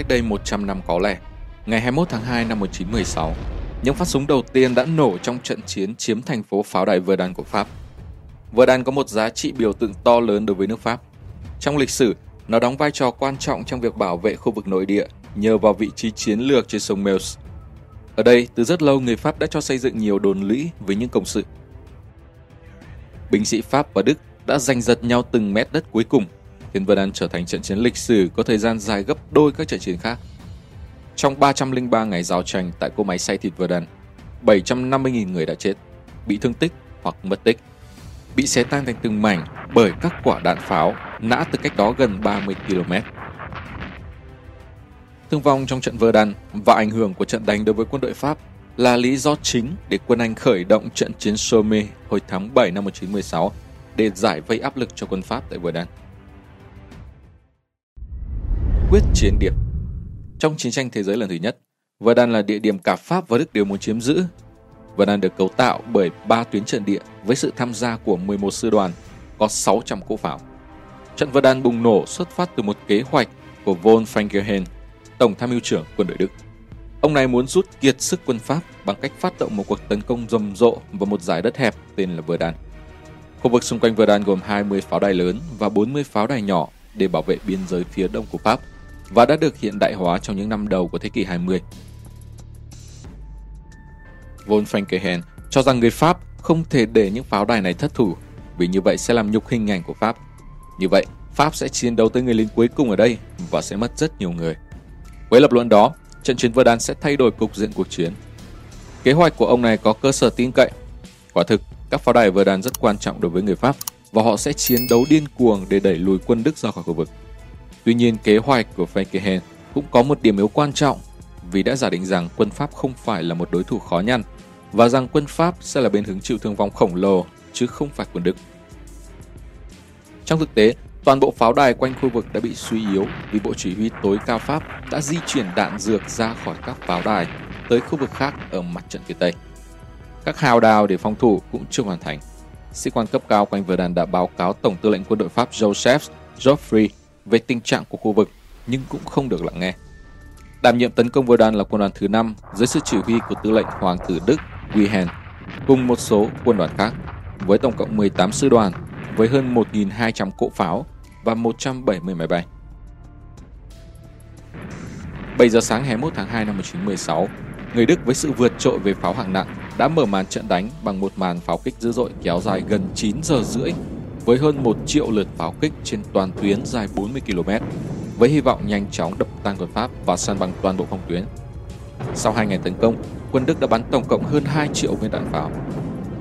cách đây 100 năm có lẽ, ngày 21 tháng 2 năm 1916, những phát súng đầu tiên đã nổ trong trận chiến chiếm thành phố pháo đài Verdun của Pháp. Verdun có một giá trị biểu tượng to lớn đối với nước Pháp. Trong lịch sử, nó đóng vai trò quan trọng trong việc bảo vệ khu vực nội địa nhờ vào vị trí chiến lược trên sông Meuse. Ở đây, từ rất lâu người Pháp đã cho xây dựng nhiều đồn lũy với những công sự. Binh sĩ Pháp và Đức đã giành giật nhau từng mét đất cuối cùng, Thiên Vân An trở thành trận chiến lịch sử có thời gian dài gấp đôi các trận chiến khác. Trong 303 ngày giao tranh tại cỗ máy xay thịt Verdun, 750.000 người đã chết, bị thương tích hoặc mất tích, bị xé tan thành từng mảnh bởi các quả đạn pháo nã từ cách đó gần 30 km. Thương vong trong trận Verdun và ảnh hưởng của trận đánh đối với quân đội Pháp là lý do chính để quân Anh khởi động trận chiến Somme hồi tháng 7 năm 1916 để giải vây áp lực cho quân Pháp tại Verdun. Quyết chiến điểm Trong chiến tranh thế giới lần thứ nhất, Verdun là địa điểm cả Pháp và Đức đều muốn chiếm giữ. Verdun được cấu tạo bởi ba tuyến trận địa với sự tham gia của 11 sư đoàn, có 600 cỗ pháo. Trận Verdun bùng nổ xuất phát từ một kế hoạch của von Falkenhayn, tổng tham mưu trưởng quân đội Đức. Ông này muốn rút kiệt sức quân Pháp bằng cách phát động một cuộc tấn công rầm rộ vào một giải đất hẹp tên là Verdun. Khu vực xung quanh Verdun gồm 20 pháo đài lớn và 40 pháo đài nhỏ để bảo vệ biên giới phía đông của Pháp và đã được hiện đại hóa trong những năm đầu của thế kỷ 20. Von Falkenhayn cho rằng người Pháp không thể để những pháo đài này thất thủ vì như vậy sẽ làm nhục hình ảnh của Pháp. Như vậy, Pháp sẽ chiến đấu tới người lính cuối cùng ở đây và sẽ mất rất nhiều người. Với lập luận đó, trận chiến Verdun sẽ thay đổi cục diện cuộc chiến. Kế hoạch của ông này có cơ sở tin cậy. Quả thực, các pháo đài Verdun rất quan trọng đối với người Pháp và họ sẽ chiến đấu điên cuồng để đẩy lùi quân Đức ra khỏi khu vực. Tuy nhiên, kế hoạch của Falkenhayn cũng có một điểm yếu quan trọng vì đã giả định rằng quân Pháp không phải là một đối thủ khó nhằn và rằng quân Pháp sẽ là bên hứng chịu thương vong khổng lồ chứ không phải quân Đức. Trong thực tế, toàn bộ pháo đài quanh khu vực đã bị suy yếu vì Bộ Chỉ huy tối cao Pháp đã di chuyển đạn dược ra khỏi các pháo đài tới khu vực khác ở mặt trận phía Tây. Các hào đào để phòng thủ cũng chưa hoàn thành. Sĩ quan cấp cao quanh Verdun đã báo cáo Tổng tư lệnh quân đội Pháp Joseph Joffre về tình trạng của khu vực nhưng cũng không được lắng nghe. Đảm nhiệm tấn công Verdun là quân đoàn thứ 5 dưới sự chỉ huy của tư lệnh Hoàng tử Đức Wilhelm cùng một số quân đoàn khác với tổng cộng 18 sư đoàn với hơn 1.200 cỗ pháo và 170 máy bay. 7 giờ sáng ngày 21 tháng 2 năm 1916, người Đức với sự vượt trội về pháo hạng nặng đã mở màn trận đánh bằng một màn pháo kích dữ dội kéo dài gần 9 giờ rưỡi với hơn 1 triệu lượt pháo kích trên toàn tuyến dài 40 km, với hy vọng nhanh chóng đập tan quân Pháp và san bằng toàn bộ phòng tuyến. Sau 2 ngày tấn công, quân Đức đã bắn tổng cộng hơn 2 triệu viên đạn pháo.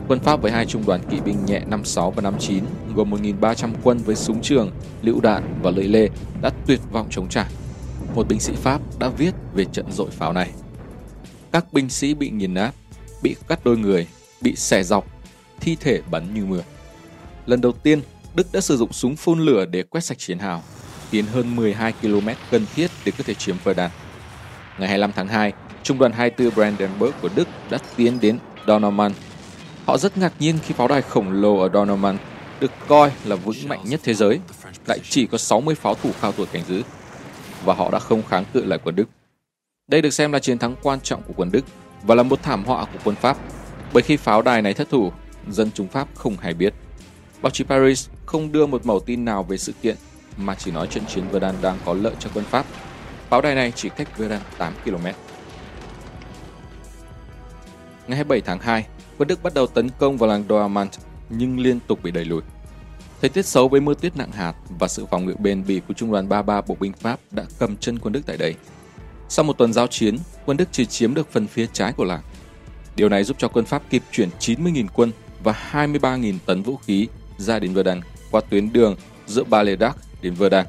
Quân Pháp với hai trung đoàn kỵ binh nhẹ 56 và 59 gồm 1.300 quân với súng trường, lựu đạn và lưỡi lê đã tuyệt vọng chống trả. Một binh sĩ Pháp đã viết về trận dội pháo này. Các binh sĩ bị nghiền nát, bị cắt đôi người, bị xẻ dọc, thi thể bắn như mưa. Lần đầu tiên, Đức đã sử dụng súng phun lửa để quét sạch chiến hào, tiến hơn 12 km cần thiết để có thể chiếm Verdun. Ngày 25 tháng 2, Trung đoàn 24 Brandenburg của Đức đã tiến đến Dornman. Họ rất ngạc nhiên khi pháo đài khổng lồ ở Dornman được coi là vững mạnh nhất thế giới, lại chỉ có 60 pháo thủ cao tuổi canh giữ, và họ đã không kháng cự lại quân Đức. Đây được xem là chiến thắng quan trọng của quân Đức và là một thảm họa của quân Pháp, bởi khi pháo đài này thất thủ, dân chúng Pháp không hay biết. Báo chí Paris không đưa một mẩu tin nào về sự kiện mà chỉ nói trận chiến Verdun đang có lợi cho quân Pháp. Pháo đài này chỉ cách Verdun 8 km. Ngày 27 tháng 2, quân Đức bắt đầu tấn công vào làng Dormant nhưng liên tục bị đẩy lùi. Thời tiết xấu với mưa tuyết nặng hạt và sự phòng ngự bền bỉ của Trung đoàn 33 Bộ binh Pháp đã cầm chân quân Đức tại đây. Sau một tuần giao chiến, quân Đức chỉ chiếm được phần phía trái của làng. Điều này giúp cho quân Pháp kịp chuyển 90.000 quân và 23.000 tấn vũ khí ra đến Verdun qua tuyến đường giữa Baledac đến Verdun.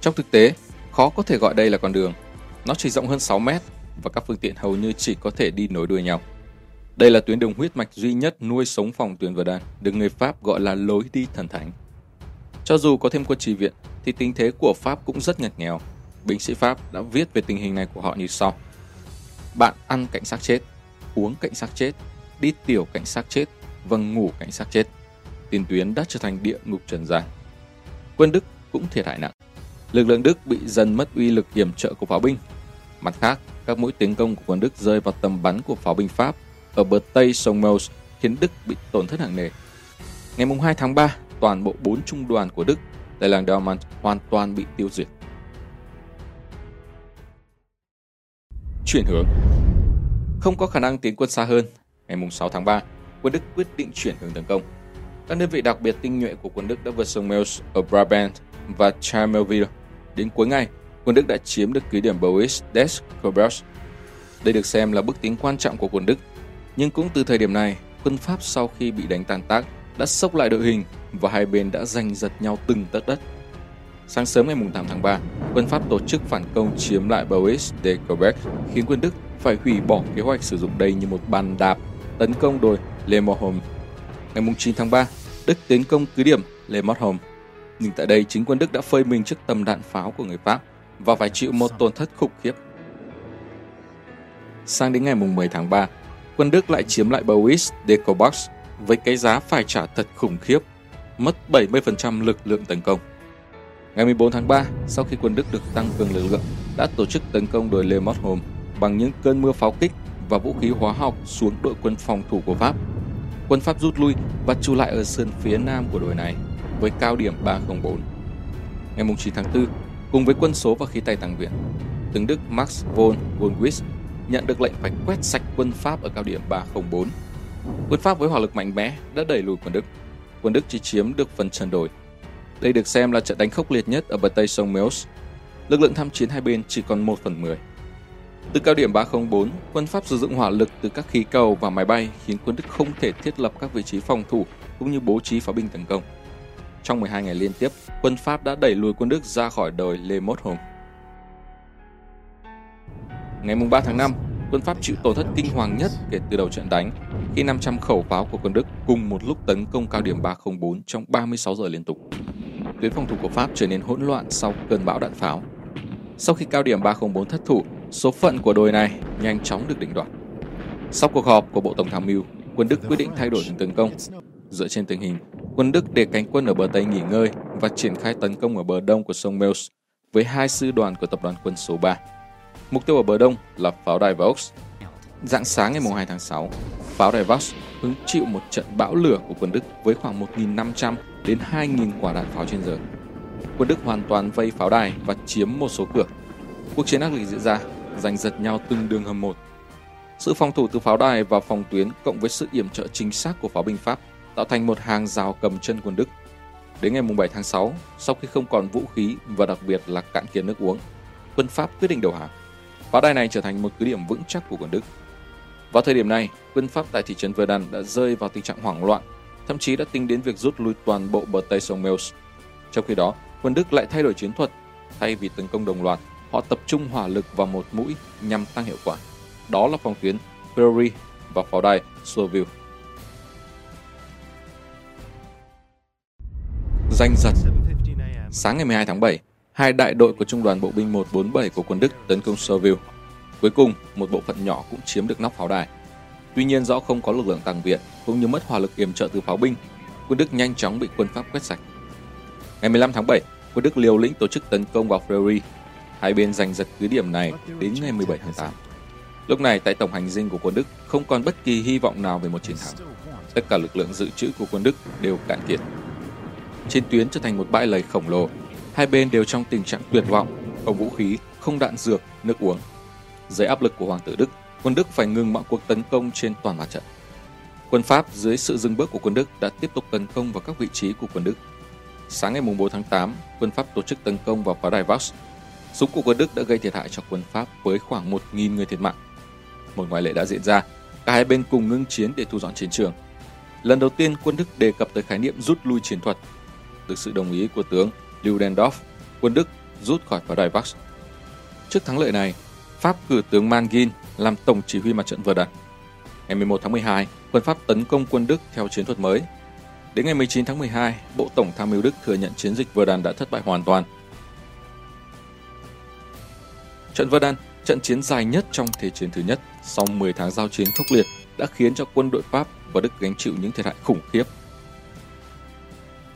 Trong thực tế, khó có thể gọi đây là con đường. Nó chỉ rộng hơn 6 mét và các phương tiện hầu như chỉ có thể đi nối đuôi nhau. Đây là tuyến đường huyết mạch duy nhất nuôi sống phòng tuyến Verdun, được người Pháp gọi là lối đi thần thánh. Cho dù có thêm quân trì viện, thì tình thế của Pháp cũng rất ngặt nghèo. Binh sĩ Pháp đã viết về tình hình này của họ như sau. Bạn ăn cảnh sát chết, uống cảnh sát chết, đi tiểu cảnh sát chết và ngủ cảnh sát chết. Tiền tuyến đã trở thành địa ngục trần gian. Quân Đức cũng thiệt hại nặng. lực lượng Đức bị dần mất uy lực hiểm trợ của pháo binh. Mặt khác, các mũi tiến công của quân Đức rơi vào tầm bắn của pháo binh Pháp ở bờ tây sông Meuse khiến Đức bị tổn thất nặng nề. Ngày 2 tháng 3, toàn bộ 4 trung đoàn của Đức tại làng Delmont hoàn toàn bị tiêu diệt. Chuyển hướng Không có khả năng tiến quân xa hơn, ngày 6 tháng 3, quân Đức quyết định chuyển hướng tấn công. Các đơn vị đặc biệt tinh nhuệ của quân Đức đã vượt sông Meuse ở Brabant và Charmelville. Đến cuối ngày, quân Đức đã chiếm được cứ điểm Bois des Corbels. Đây được xem là bước tiến quan trọng của quân Đức. Nhưng cũng từ thời điểm này, quân Pháp sau khi bị đánh tan tác đã sốc lại đội hình và hai bên đã giành giật nhau từng tấc đất. Sáng sớm ngày 8 tháng 3, quân Pháp tổ chức phản công chiếm lại Bois de Quebec, khiến quân Đức phải hủy bỏ kế hoạch sử dụng đây như một bàn đạp tấn công đồi Le Morholm. Ngày 9 tháng 3, Đức tiến công cứ điểm Le Morholm. Nhưng tại đây chính quân Đức đã phơi mình trước tầm đạn pháo của người Pháp và phải chịu một tổn thất khủng khiếp. Sang đến ngày 10 tháng 3, quân Đức lại chiếm lại Bowies de Cobox với cái giá phải trả thật khủng khiếp, mất 70% lực lượng tấn công. Ngày 14 tháng 3, sau khi quân Đức được tăng cường lực lượng, đã tổ chức tấn công đồi Le Morholm bằng những cơn mưa pháo kích và vũ khí hóa học xuống đội quân phòng thủ của Pháp. Quân Pháp rút lui và trụ lại ở sườn phía nam của đồi này với cao điểm 304. Ngày 9 tháng 4, cùng với quân số và khí tài tăng viện, tướng Đức Max von Goldwitz nhận được lệnh phải quét sạch quân Pháp ở cao điểm 304. Quân Pháp với hỏa lực mạnh mẽ đã đẩy lùi quân Đức. Quân Đức chỉ chiếm được phần chân đồi. Đây được xem là trận đánh khốc liệt nhất ở bờ tây sông Meuse. Lực lượng tham chiến hai bên chỉ còn 1 phần 10. Từ cao điểm 304, quân Pháp sử dụng hỏa lực từ các khí cầu và máy bay khiến quân Đức không thể thiết lập các vị trí phòng thủ cũng như bố trí pháo binh tấn công. Trong 12 ngày liên tiếp, quân Pháp đã đẩy lùi quân Đức ra khỏi đồi Mốt Mothom. Ngày 3 tháng 5, quân Pháp chịu tổn thất kinh hoàng nhất kể từ đầu trận đánh khi 500 khẩu pháo của quân Đức cùng một lúc tấn công cao điểm 304 trong 36 giờ liên tục. Tuyến phòng thủ của Pháp trở nên hỗn loạn sau cơn bão đạn pháo. Sau khi cao điểm 304 thất thủ, số phận của đồi này nhanh chóng được định đoạt. Sau cuộc họp của Bộ Tổng tham mưu, quân Đức quyết định thay đổi hướng tấn công. Dựa trên tình hình, quân Đức để cánh quân ở bờ Tây nghỉ ngơi và triển khai tấn công ở bờ đông của sông Meuse với hai sư đoàn của tập đoàn quân số 3. Mục tiêu ở bờ đông là pháo đài Vaux. Dạng sáng ngày 2 tháng 6, pháo đài Vaux hứng chịu một trận bão lửa của quân Đức với khoảng 1.500 đến 2.000 quả đạn pháo trên giờ. Quân Đức hoàn toàn vây pháo đài và chiếm một số cửa. Cuộc chiến ác liệt diễn ra, giành giật nhau từng đường hầm một. Sự phòng thủ từ pháo đài và phòng tuyến cộng với sự yểm trợ chính xác của pháo binh Pháp tạo thành một hàng rào cầm chân quân Đức. Đến ngày 7 tháng 6, sau khi không còn vũ khí và đặc biệt là cạn kiệt nước uống, quân Pháp quyết định đầu hàng. Pháo đài này trở thành một cứ điểm vững chắc của quân Đức. Vào thời điểm này, quân Pháp tại thị trấn Verdun đã rơi vào tình trạng hoảng loạn, thậm chí đã tính đến việc rút lui toàn bộ bờ tây sông Meuse. Trong khi đó, quân Đức lại thay đổi chiến thuật, thay vì tấn công đồng loạt, họ tập trung hỏa lực vào một mũi nhằm tăng hiệu quả. Đó là phòng tuyến Prairie và pháo đài Sloville. Danh giật Sáng ngày 12 tháng 7, hai đại đội của Trung đoàn Bộ binh 147 của quân Đức tấn công Sloville. Cuối cùng, một bộ phận nhỏ cũng chiếm được nóc pháo đài. Tuy nhiên do không có lực lượng tăng viện cũng như mất hỏa lực yểm trợ từ pháo binh, quân Đức nhanh chóng bị quân Pháp quét sạch. Ngày 15 tháng 7, quân Đức liều lĩnh tổ chức tấn công vào Fleury. Hai bên giành giật cứ điểm này đến ngày 17 tháng 8. Lúc này tại tổng hành dinh của quân Đức không còn bất kỳ hy vọng nào về một chiến thắng. Tất cả lực lượng dự trữ của quân Đức đều cạn kiệt. Trên tuyến trở thành một bãi lầy khổng lồ. Hai bên đều trong tình trạng tuyệt vọng, không vũ khí, không đạn dược, nước uống. Dưới áp lực của Hoàng tử Đức, quân Đức phải ngừng mọi cuộc tấn công trên toàn mặt trận. Quân Pháp dưới sự dừng bước của quân Đức đã tiếp tục tấn công vào các vị trí của quân Đức. Sáng ngày 4 tháng 8, quân Pháp tổ chức tấn công vào pháo đài Vaux. Súng của quân Đức đã gây thiệt hại cho quân Pháp với khoảng 1.000 người thiệt mạng. Một ngoại lệ đã diễn ra, cả hai bên cùng ngưng chiến để thu dọn chiến trường. Lần đầu tiên quân Đức đề cập tới khái niệm rút lui chiến thuật. Được sự đồng ý của tướng Ludendorff, quân Đức rút khỏi pháo đài Vaux. Trước thắng lợi này, Pháp cử tướng Mangin làm tổng chỉ huy mặt trận Verdun. Ngày 11 tháng 12, quân Pháp tấn công quân Đức theo chiến thuật mới. Đến ngày 19 tháng 12, Bộ Tổng tham mưu Đức thừa nhận chiến dịch Verdun đã thất bại hoàn toàn. Trận Verdun, trận chiến dài nhất trong Thế chiến thứ nhất, sau 10 tháng giao chiến khốc liệt, đã khiến cho quân đội Pháp và Đức gánh chịu những thiệt hại khủng khiếp.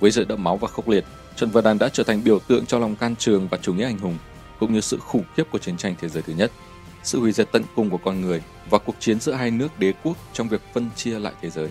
Với sự đẫm máu và khốc liệt, Trận Verdun đã trở thành biểu tượng cho lòng can trường và chủ nghĩa anh hùng, cũng như sự khủng khiếp của chiến tranh thế giới thứ nhất, sự hủy diệt tận cùng của con người và cuộc chiến giữa hai nước đế quốc trong việc phân chia lại thế giới.